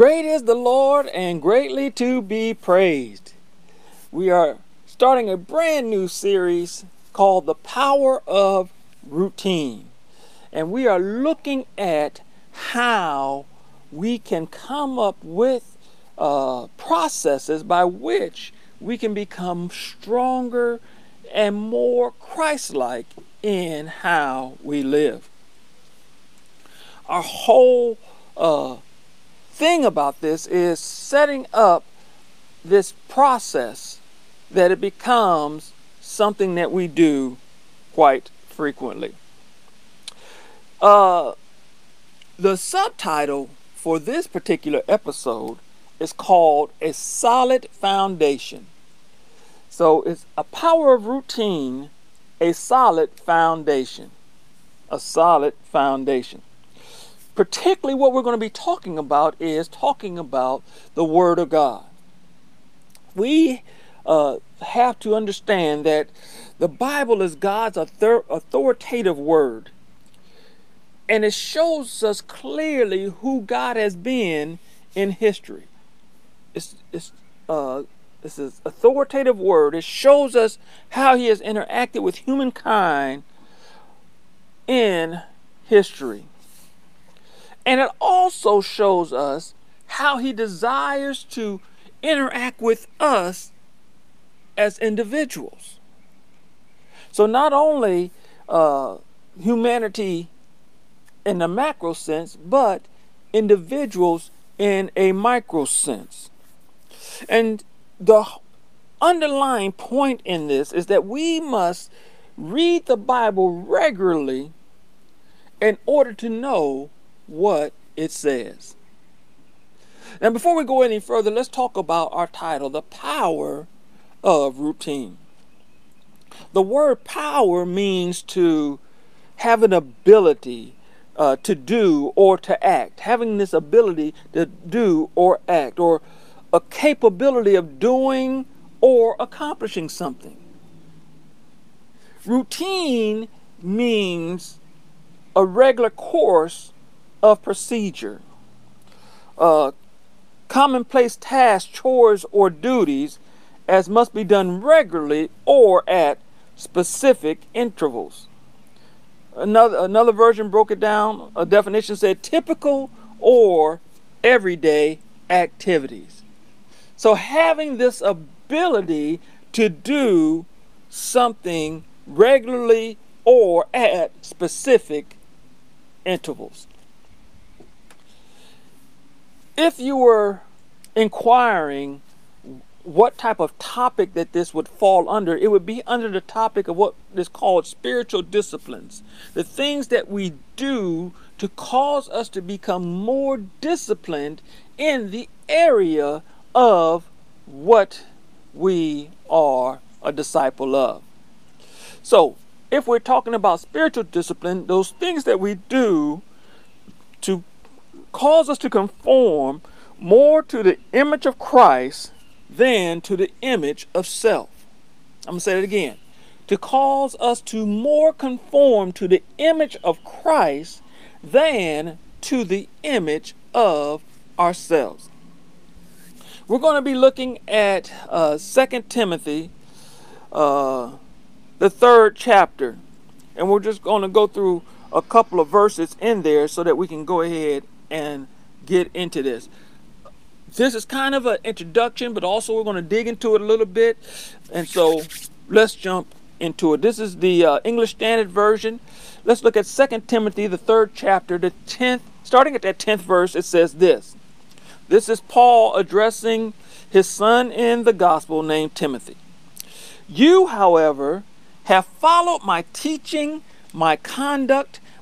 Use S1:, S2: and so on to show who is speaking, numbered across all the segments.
S1: Great is the Lord and greatly to be praised. We are starting a brand new series called The Power of Routine. And we are looking at how we can come up with uh, processes by which we can become stronger and more Christ like in how we live. Our whole uh, thing about this is setting up this process that it becomes something that we do quite frequently. Uh, the subtitle for this particular episode is called A Solid Foundation. So it's a power of routine, a solid foundation. A solid foundation particularly what we're going to be talking about is talking about the Word of God. We uh, have to understand that the Bible is God's author- authoritative Word. And it shows us clearly who God has been in history. It's, it's, uh, this is authoritative word. It shows us how he has interacted with humankind in history. And it also shows us how he desires to interact with us as individuals. So, not only uh, humanity in the macro sense, but individuals in a micro sense. And the underlying point in this is that we must read the Bible regularly in order to know what it says. Now, before we go any further, let's talk about our title The Power of Routine. The word power means to have an ability uh, to do or to act, having this ability to do or act, or a capability of doing or accomplishing something. Routine means a regular course of procedure. Uh, commonplace tasks, chores, or duties as must be done regularly or at specific intervals. Another, another version broke it down. A definition said typical or everyday activities. So, having this ability to do something regularly or at specific intervals if you were inquiring what type of topic that this would fall under, it would be under the topic of what is called spiritual disciplines. The things that we do to cause us to become more disciplined in the area of what we are a disciple of. So, if we're talking about spiritual discipline, those things that we do to cause us to conform more to the image of Christ than to the image of self. I'm going to say it again. To cause us to more conform to the image of Christ than to the image of ourselves. We're going to be looking at uh, 2 Timothy, uh, the third chapter, and we're just going to go through a couple of verses in there so that we can go ahead and get into this. This is kind of an introduction, but also we're going to dig into it a little bit. And so let's jump into it. This is the uh, English Standard Version. Let's look at 2 Timothy, the third chapter, the 10th, starting at that 10th verse, it says this. This is Paul addressing his son in the gospel named Timothy. You, however, have followed my teaching, my conduct,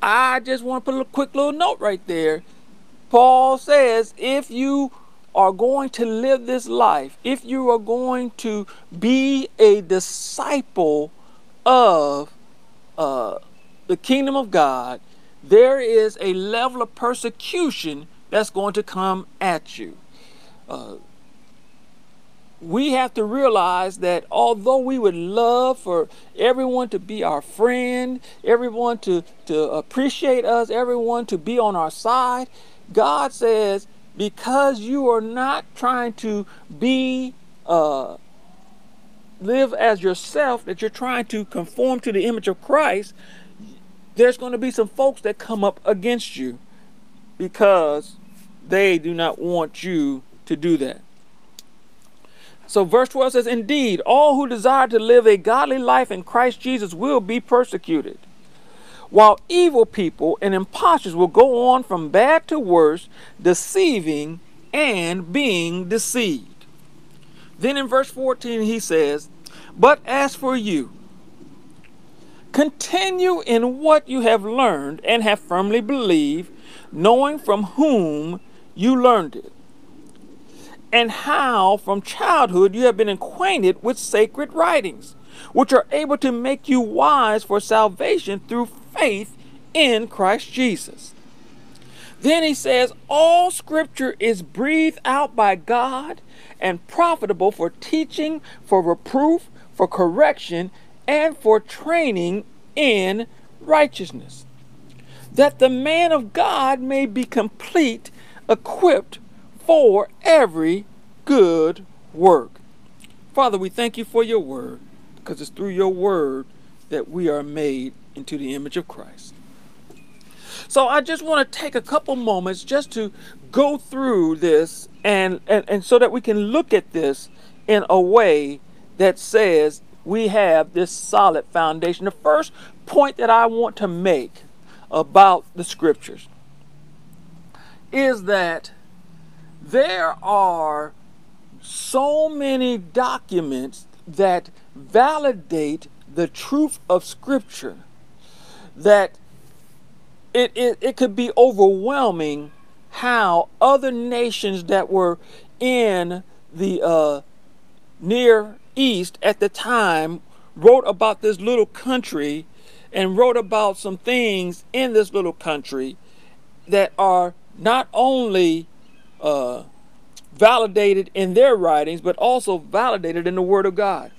S1: I just want to put a quick little note right there. Paul says if you are going to live this life, if you are going to be a disciple of uh, the kingdom of God, there is a level of persecution that's going to come at you. Uh, we have to realize that although we would love for everyone to be our friend, everyone to, to appreciate us, everyone to be on our side, God says, because you are not trying to be, uh, live as yourself, that you're trying to conform to the image of Christ, there's going to be some folks that come up against you because they do not want you to do that. So, verse 12 says, Indeed, all who desire to live a godly life in Christ Jesus will be persecuted, while evil people and impostors will go on from bad to worse, deceiving and being deceived. Then in verse 14, he says, But as for you, continue in what you have learned and have firmly believed, knowing from whom you learned it and how from childhood you have been acquainted with sacred writings, which are able to make you wise for salvation through faith in Christ Jesus. Then he says, All scripture is breathed out by God and profitable for teaching, for reproof, for correction, and for training in righteousness, that the man of God may be complete, equipped for every good work. Father, we thank you for your word because it's through your word that we are made into the image of Christ. So I just want to take a couple moments just to go through this and, and, and so that we can look at this in a way that says we have this solid foundation. The first point that I want to make about the scriptures is that there are so many documents that validate the truth of Scripture that it, it, it could be overwhelming how other nations that were in the uh, Near East at the time wrote about this little country and wrote about some things in this little country that are not only uh, validated in their writings, but also validated in the Word of God.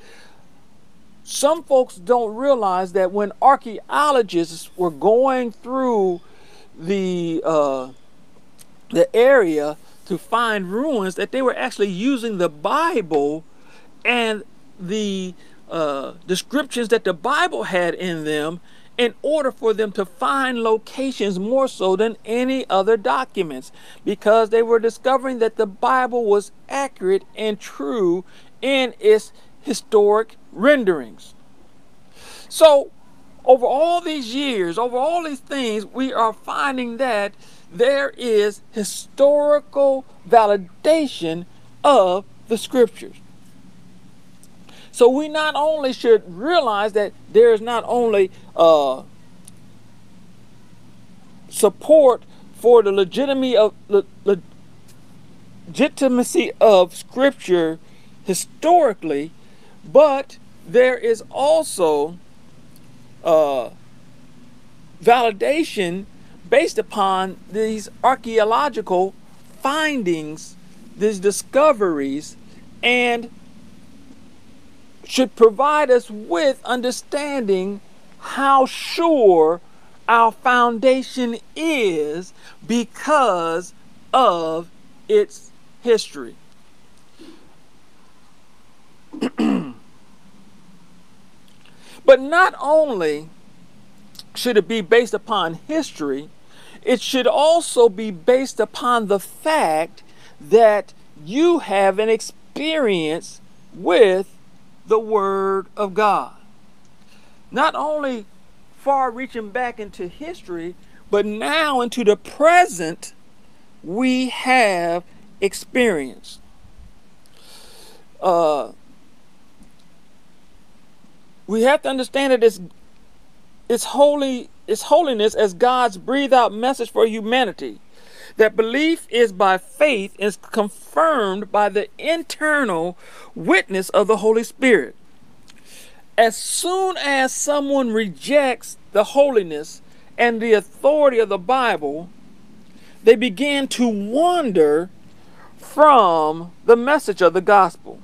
S1: Some folks don't realize that when archaeologists were going through the uh, the area to find ruins, that they were actually using the Bible and the uh, descriptions that the Bible had in them in order for them to find locations more so than any other documents because they were discovering that the Bible was accurate and true in its historic renderings. So, over all these years, over all these things, we are finding that there is historical validation of the scriptures. So we not only should realize that there is not only uh, support for the legitimacy of le, legitimacy of Scripture historically, but there is also uh, validation based upon these archaeological findings, these discoveries, and should provide us with understanding how sure our foundation is because of its history. but not only should it be based upon history, it should also be based upon the fact that you have an experience with the Word of God. Not only far reaching back into history, but now into the present, we have experienced. Uh, we have to understand that it's, it's holy, it's holiness as God's breathed out message for humanity. That belief is by faith is confirmed by the internal witness of the Holy Spirit. As soon as someone rejects the holiness and the authority of the Bible, they begin to wander from the message of the gospel.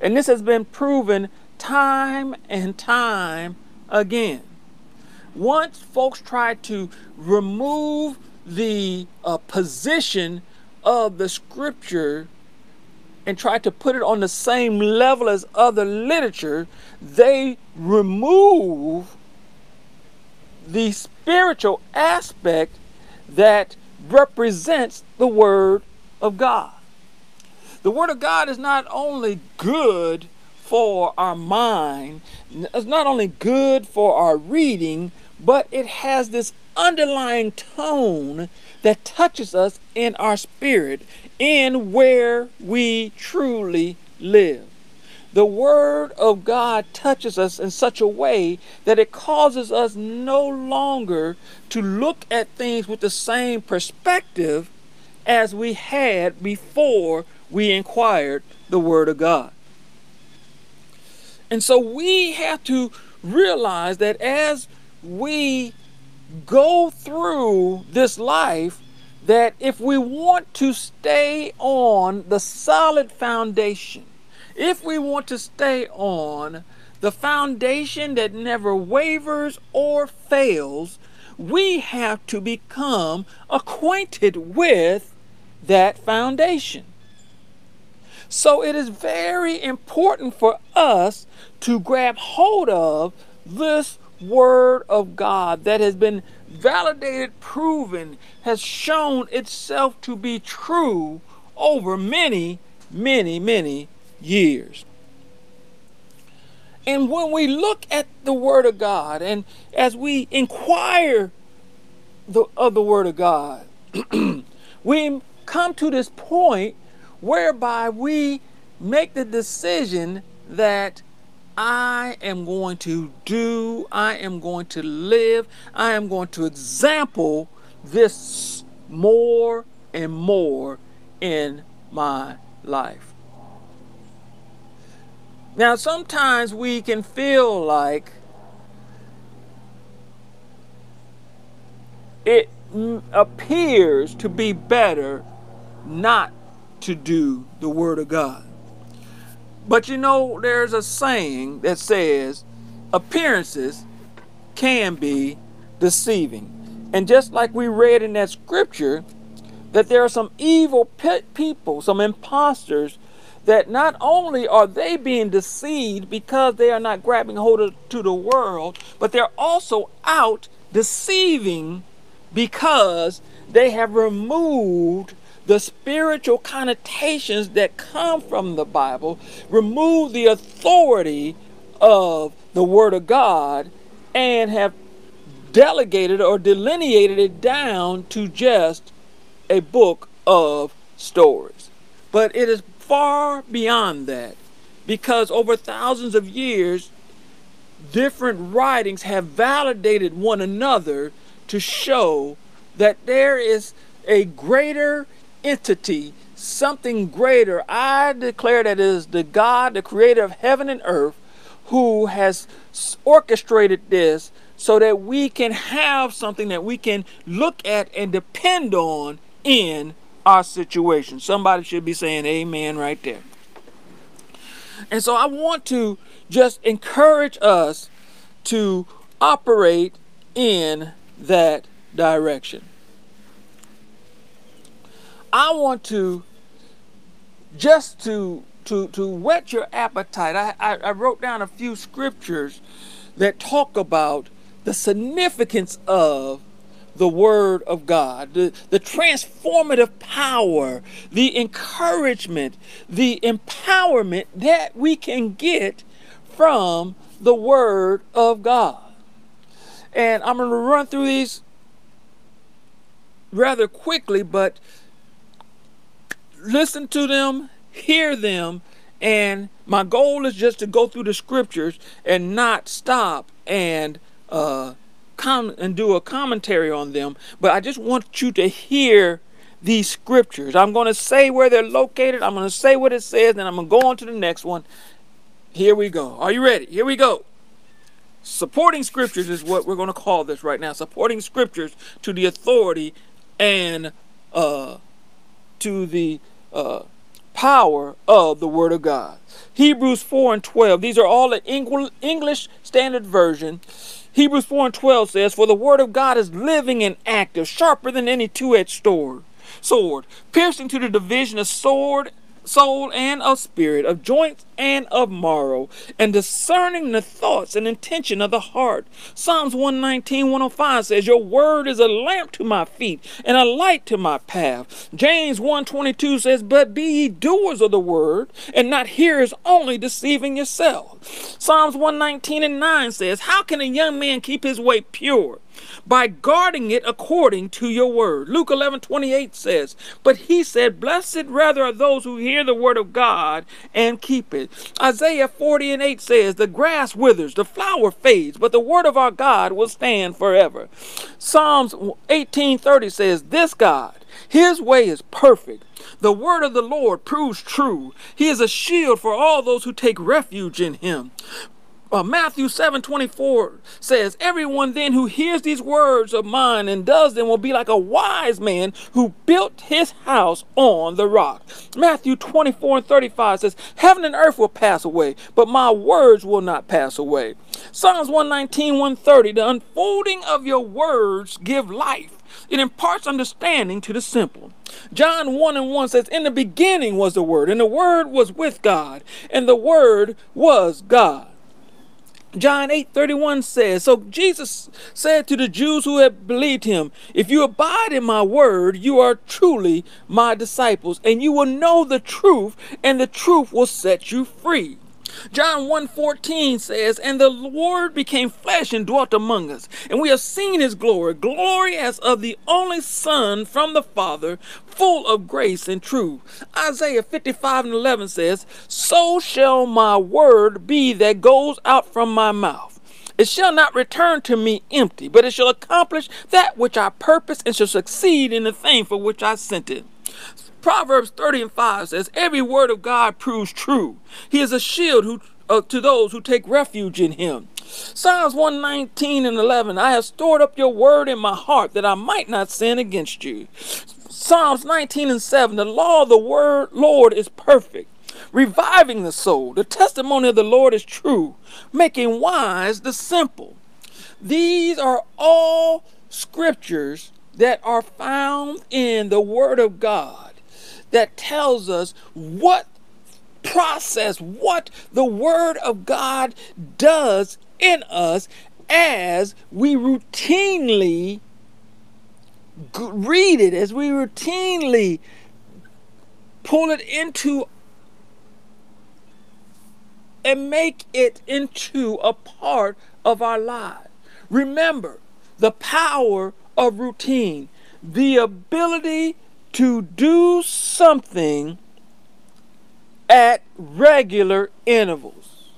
S1: And this has been proven time and time again. Once folks try to remove the uh, position of the scripture and try to put it on the same level as other literature, they remove the spiritual aspect that represents the Word of God. The Word of God is not only good for our mind, it's not only good for our reading, but it has this underlying tone that touches us in our spirit in where we truly live. The Word of God touches us in such a way that it causes us no longer to look at things with the same perspective as we had before we inquired the Word of God. And so we have to realize that as we go through this life, that if we want to stay on the solid foundation, if we want to stay on the foundation that never wavers or fails, we have to become acquainted with that foundation. So it is very important for us to grab hold of this Word of God that has been validated, proven, has shown itself to be true over many, many, many years. And when we look at the Word of God and as we inquire the, of the Word of God, we come to this point whereby we make the decision that I am going to do, I am going to live, I am going to example this more and more in my life. Now, sometimes we can feel like it appears to be better not to do the Word of God. But you know, there's a saying that says appearances can be deceiving. And just like we read in that scripture, that there are some evil people, some imposters that not only are they being deceived because they are not grabbing hold of to the world, but they're also out deceiving because they have removed the spiritual connotations that come from the Bible, remove the authority of the Word of God, and have delegated or delineated it down to just a book of stories. But it is far beyond that because over thousands of years, different writings have validated one another to show that there is a greater entity, something greater. I declare that it is the God, the creator of heaven and earth, who has orchestrated this so that we can have something that we can look at and depend on in our situation. Somebody should be saying amen right there. And so I want to just encourage us to operate in that direction. I want to just to to to whet your appetite. I, I, I wrote down a few scriptures that talk about the significance of the Word of God, the, the transformative power, the encouragement, the empowerment that we can get from the Word of God. And I'm going to run through these rather quickly, but listen to them, hear them, and my goal is just to go through the scriptures and not stop and uh, come and do a commentary on them, but I just want you to hear these scriptures. I'm going to say where they're located. I'm going to say what it says, and I'm going to go on to the next one. Here we go. Are you ready? Here we go. Supporting scriptures is what we're going to call this right now. Supporting scriptures to the authority and uh, to the uh, power of the Word of God. Hebrews 4 and 12. These are all in English Standard Version. Hebrews 4 and 12 says, For the Word of God is living and active, sharper than any two edged sword, sword, piercing to the division of sword soul and of spirit, of joints and of marrow, and discerning the thoughts and intention of the heart. Psalms 119, 105 says, Your word is a lamp to my feet and a light to my path. James 122 says, But be ye doers of the word, and not hearers only, deceiving yourselves. Psalms 119 and 9 says, How can a young man keep his way pure? By guarding it according to your word. Luke 11 28 says, But he said, Blessed rather are those who hear the word of God and keep it. Isaiah 40 and 8 says, The grass withers, the flower fades, but the word of our God will stand forever. Psalms 18 30 says, This God, his way is perfect. The word of the Lord proves true. He is a shield for all those who take refuge in him uh, Matthew 7 24 says, Everyone then who hears these words of mine and does them will be like a wise man who built his house on the rock. Matthew 24 and 35 says, Heaven and earth will pass away, but my words will not pass away. Psalms 119 130, The unfolding of your words give life. It imparts understanding to the simple. John 1 and 1 says, In the beginning was the Word, and the Word was with God, and the Word was God. John 8 31 says, So Jesus said to the Jews who had believed him, If you abide in my word, you are truly my disciples, and you will know the truth, and the truth will set you free. John 1:14 says, "And the Lord became flesh and dwelt among us, and we have seen his glory, glory as of the only Son from the Father, full of grace and truth." Isaiah 55 and 11 says, "So shall my word be that goes out from my mouth." It shall not return to me empty, but it shall accomplish that which I purpose and shall succeed in the thing for which I sent it. Proverbs 30 and 5 says, Every word of God proves true. He is a shield who, uh, to those who take refuge in him. Psalms 119 and 11, I have stored up your word in my heart that I might not sin against you. Psalms 19 and 7, the law of the word Lord is perfect, reviving the soul. The testimony of the Lord is true, making wise the simple. These are all scriptures that are found in the word of God that tells us what process, what the Word of God does in us as we routinely read it, as we routinely pull it into and make it into a part of our lives. Remember the power of routine, the ability to do something at regular intervals.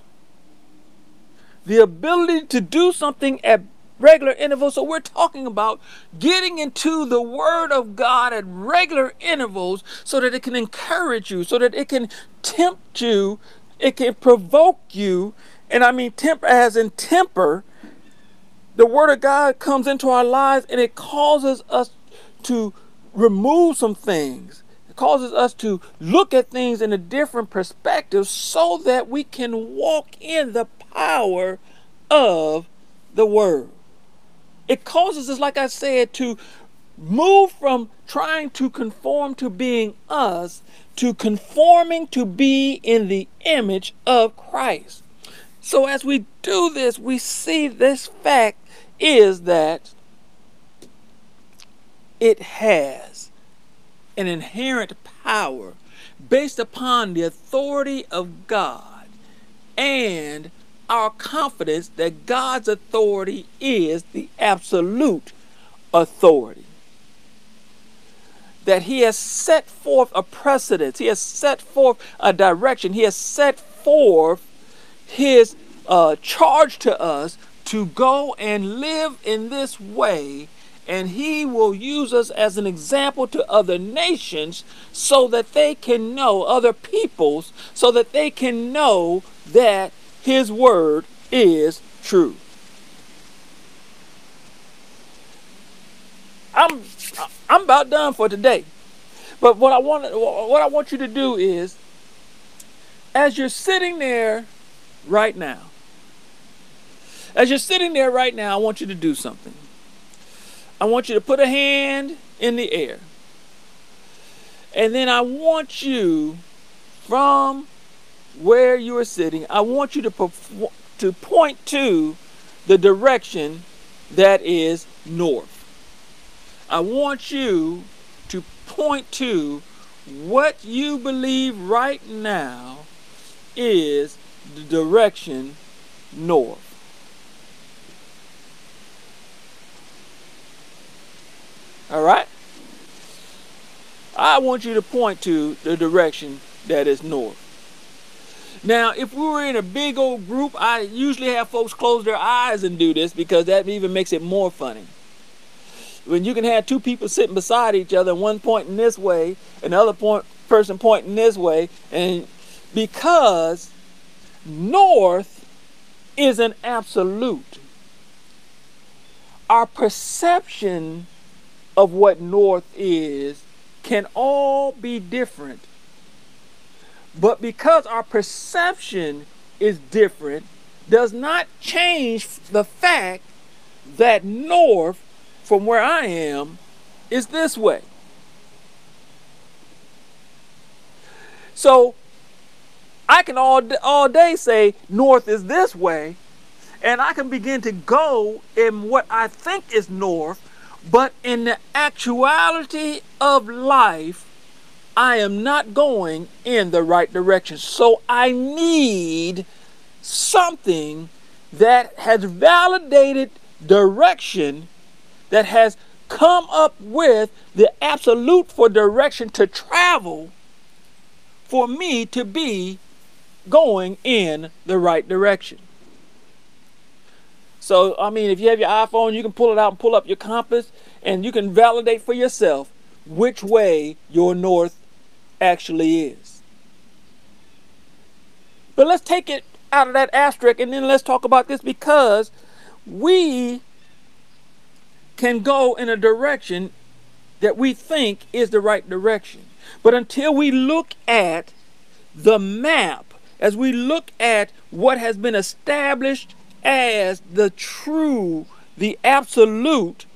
S1: The ability to do something at regular intervals. So we're talking about getting into the Word of God at regular intervals so that it can encourage you, so that it can tempt you, it can provoke you. And I mean, temper as in temper. The Word of God comes into our lives and it causes us to remove some things. It causes us to look at things in a different perspective so that we can walk in the power of the Word. It causes us, like I said, to move from trying to conform to being us to conforming to be in the image of Christ. So, as we do this, we see this fact is that it has an inherent power based upon the authority of God and our confidence that God's authority is the absolute authority. That He has set forth a precedence, He has set forth a direction, He has set forth His uh, charge to us to go and live in this way and he will use us as an example to other nations so that they can know other peoples so that they can know that his word is true. I'm i'm about done for today. But what i want what i want you to do is as you're sitting there right now as you're sitting there right now i want you to do something I want you to put a hand in the air. And then I want you from where you are sitting, I want you to perform, to point to the direction that is north. I want you to point to what you believe right now is the direction north. All right? I want you to point to the direction that is north. Now, if we were in a big old group, I usually have folks close their eyes and do this because that even makes it more funny. When you can have two people sitting beside each other, one pointing this way, another point, person pointing this way, and because north is an absolute, our perception of what north is can all be different. But because our perception is different, does not change the fact that north from where I am is this way. So I can all, all day say north is this way, and I can begin to go in what I think is north but in the actuality of life, I am not going in the right direction. So I need something that has validated direction, that has come up with the absolute for direction to travel for me to be going in the right direction. So, I mean, if you have your iPhone, you can pull it out and pull up your compass and you can validate for yourself which way your north actually is. But let's take it out of that asterisk and then let's talk about this because we can go in a direction that we think is the right direction. But until we look at the map, as we look at what has been established as the true, the absolute,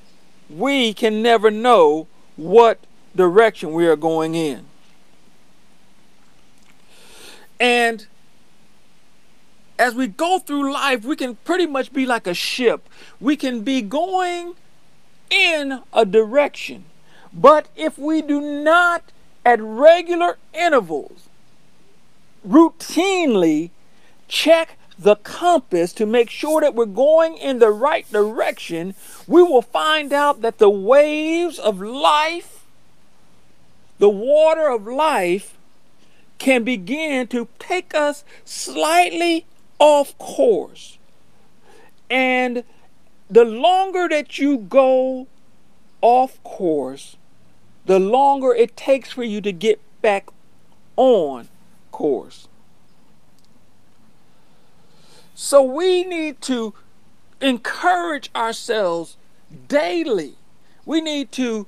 S1: we can never know what direction we are going in. And as we go through life, we can pretty much be like a ship. We can be going in a direction. But if we do not, at regular intervals, routinely check the compass to make sure that we're going in the right direction, we will find out that the waves of life, the water of life, can begin to take us slightly off course. And the longer that you go off course, the longer it takes for you to get back on course. So we need to encourage ourselves daily. We need to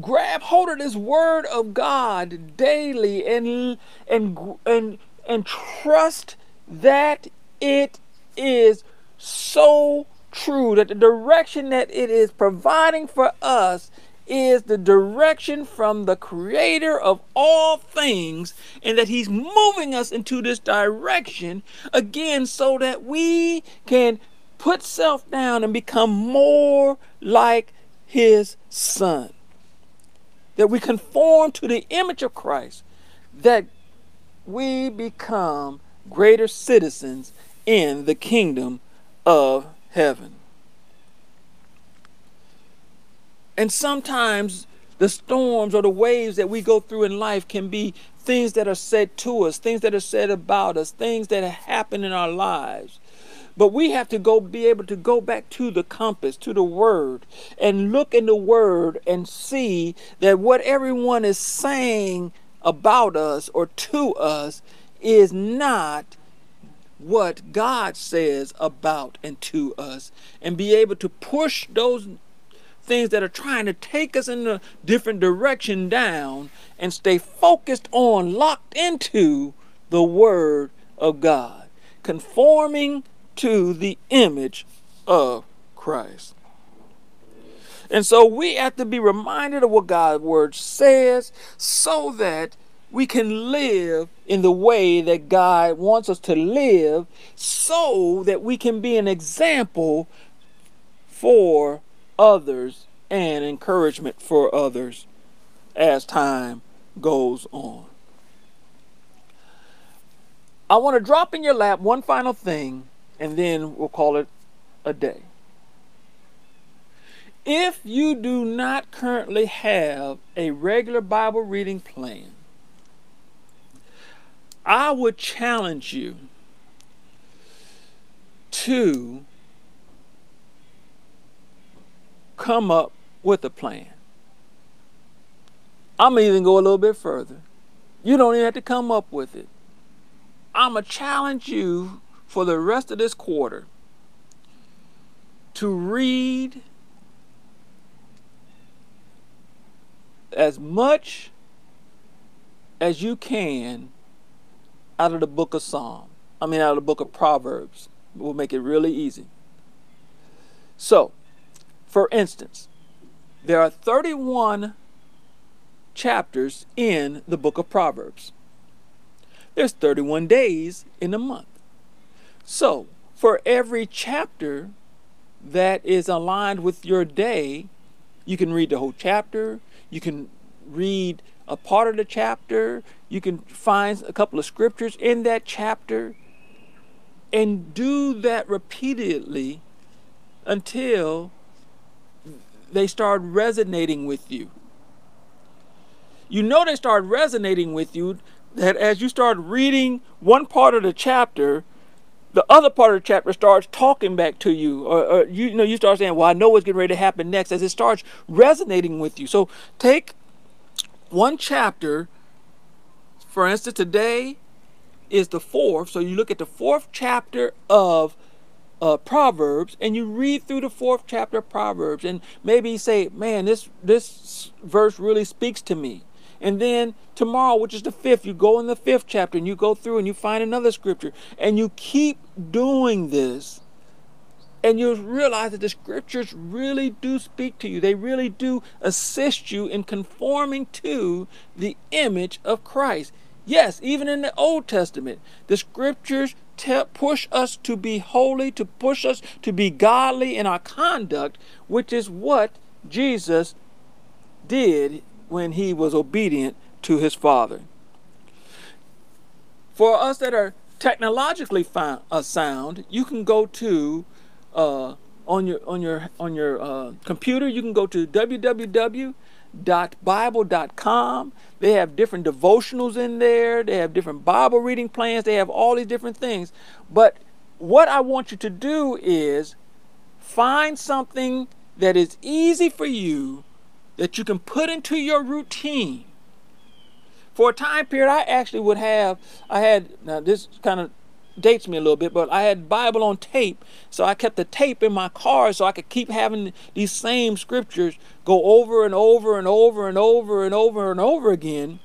S1: grab hold of this word of God daily and and and and trust that it is so true that the direction that it is providing for us is the direction from the creator of all things, and that he's moving us into this direction again so that we can put self down and become more like his son. That we conform to the image of Christ, that we become greater citizens in the kingdom of heaven. And sometimes the storms or the waves that we go through in life can be things that are said to us, things that are said about us, things that happen in our lives. But we have to go be able to go back to the compass, to the word, and look in the word and see that what everyone is saying about us or to us is not what God says about and to us and be able to push those things that are trying to take us in a different direction down and stay focused on, locked into the Word of God, conforming to the image of Christ. And so we have to be reminded of what God's Word says so that we can live in the way that God wants us to live so that we can be an example for others and encouragement for others as time goes on. I want to drop in your lap one final thing and then we'll call it a day. If you do not currently have a regular Bible reading plan, I would challenge you to come up with a plan. I'm going to even go a little bit further. You don't even have to come up with it. I'm going to challenge you for the rest of this quarter to read as much as you can out of the book of Psalm. I mean, out of the book of Proverbs. We'll make it really easy. So, for instance, there are 31 chapters in the book of Proverbs. There's 31 days in a month. So, for every chapter that is aligned with your day, you can read the whole chapter, you can read a part of the chapter, you can find a couple of scriptures in that chapter, and do that repeatedly until they start resonating with you. You know they start resonating with you that as you start reading one part of the chapter, the other part of the chapter starts talking back to you, or, or you, you know you start saying, "Well, I know what's getting ready to happen next." As it starts resonating with you, so take one chapter for instance, today is the fourth, so you look at the fourth chapter of uh, Proverbs and you read through the fourth chapter of Proverbs, and maybe say, "Man, this this verse really speaks to me." And then tomorrow, which is the fifth, you go in the fifth chapter and you go through and you find another scripture, and you keep doing this and you realize that the scriptures really do speak to you. They really do assist you in conforming to the image of Christ. Yes, even in the Old Testament, the scriptures te- push us to be holy, to push us to be godly in our conduct, which is what Jesus did when he was obedient to his Father. For us that are technologically found, uh, sound, you can go to uh, on your on your on your uh, computer. You can go to www.bible.com. They have different devotionals in there. They have different Bible reading plans. They have all these different things. But what I want you to do is find something that is easy for you that you can put into your routine. For a time period, I actually would have, I had, now this kind of dates me a little bit, but I had Bible on tape, so I kept the tape in my car so I could keep having these same scriptures go over and over and over and over and over and over again.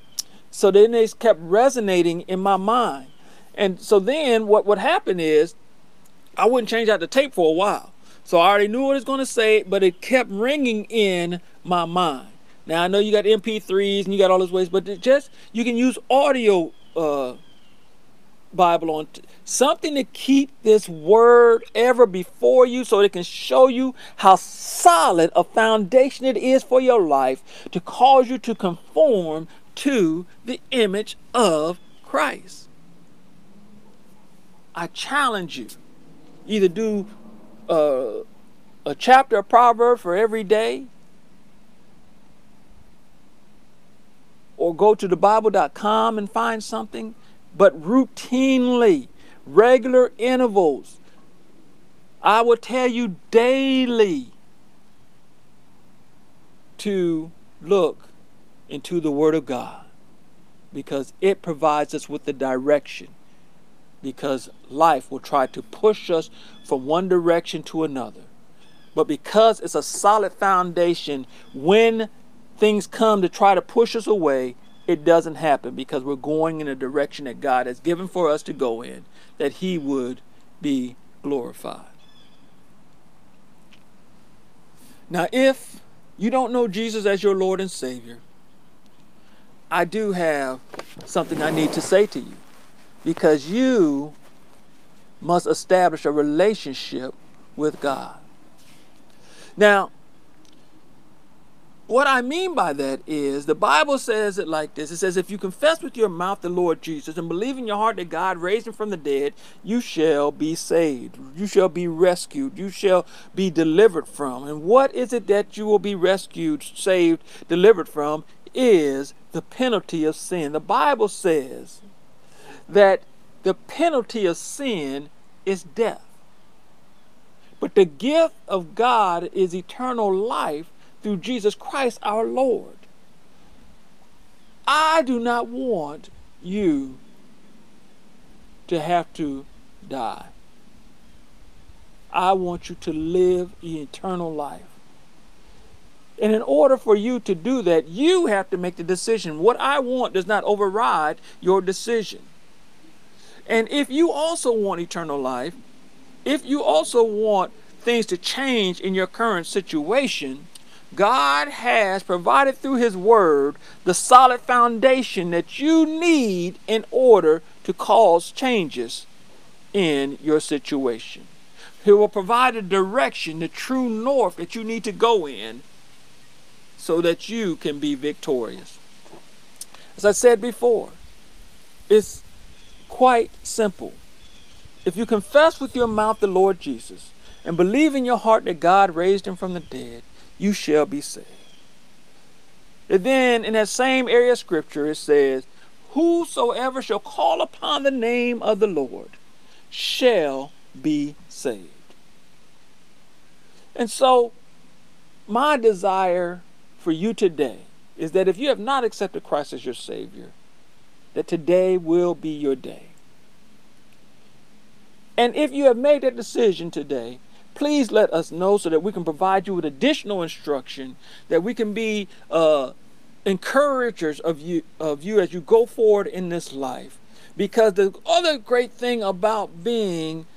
S1: So then they kept resonating in my mind. And so then what would happen is I wouldn't change out the tape for a while. So I already knew what it was going to say, but it kept ringing in my mind. Now I know you got MP3s and you got all those ways, but just you can use audio uh, Bible on something to keep this word ever before you so it can show you how solid a foundation it is for your life to cause you to conform to the image of Christ. I challenge you either do uh, a chapter of Proverbs for every day or go to thebible.com and find something but routinely, regular intervals, I will tell you daily to look into the Word of God because it provides us with the direction. Because life will try to push us from one direction to another. But because it's a solid foundation, when things come to try to push us away, it doesn't happen because we're going in a direction that God has given for us to go in, that He would be glorified. Now, if you don't know Jesus as your Lord and Savior, I do have something I need to say to you because you must establish a relationship with God. Now, what I mean by that is the Bible says it like this it says, If you confess with your mouth the Lord Jesus and believe in your heart that God raised him from the dead, you shall be saved. You shall be rescued. You shall be delivered from. And what is it that you will be rescued, saved, delivered from? Is the penalty of sin. The Bible says that the penalty of sin is death. But the gift of God is eternal life through Jesus Christ our Lord. I do not want you to have to die. I want you to live eternal life. And in order for you to do that, you have to make the decision. What I want does not override your decision. And if you also want eternal life, if you also want things to change in your current situation, God has provided through His Word the solid foundation that you need in order to cause changes in your situation. He will provide a direction, the true north that you need to go in so that you can be victorious. As I said before, it's quite simple. If you confess with your mouth the Lord Jesus and believe in your heart that God raised him from the dead, you shall be saved. And then in that same area of scripture, it says, Whosoever shall call upon the name of the Lord shall be saved. And so, my desire for you today is that if you have not accepted Christ as your Savior, that today will be your day. And if you have made that decision today, please let us know so that we can provide you with additional instruction, that we can be uh, encouragers of you, of you as you go forward in this life. Because the other great thing about being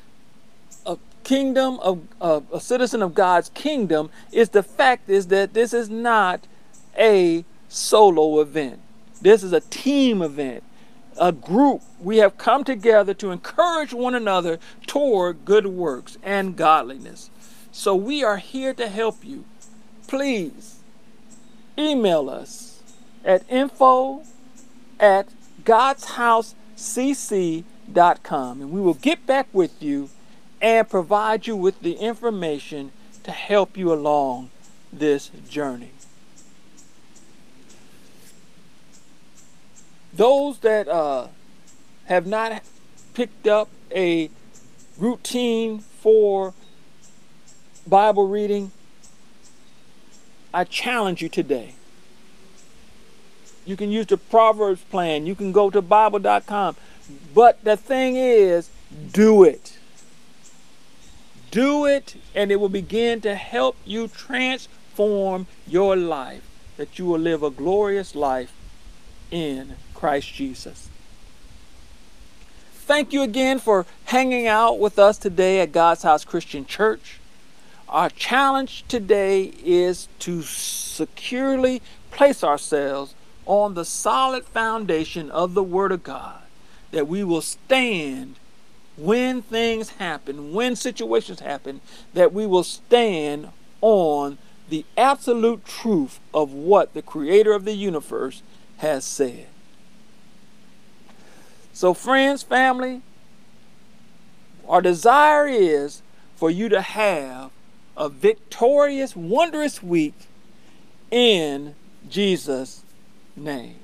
S1: a kingdom of uh, a citizen of God's kingdom is the fact is that this is not a solo event. This is a team event a group, we have come together to encourage one another toward good works and godliness. So we are here to help you. Please email us at info at godshousecc.com and we will get back with you and provide you with the information to help you along this journey. Those that uh, have not picked up a routine for Bible reading, I challenge you today. You can use the Proverbs plan. You can go to Bible.com. But the thing is, do it. Do it, and it will begin to help you transform your life, that you will live a glorious life in Christ Jesus. Thank you again for hanging out with us today at God's House Christian Church. Our challenge today is to securely place ourselves on the solid foundation of the Word of God, that we will stand when things happen, when situations happen, that we will stand on the absolute truth of what the Creator of the universe has said. So, friends, family, our desire is for you to have a victorious, wondrous week in Jesus' name.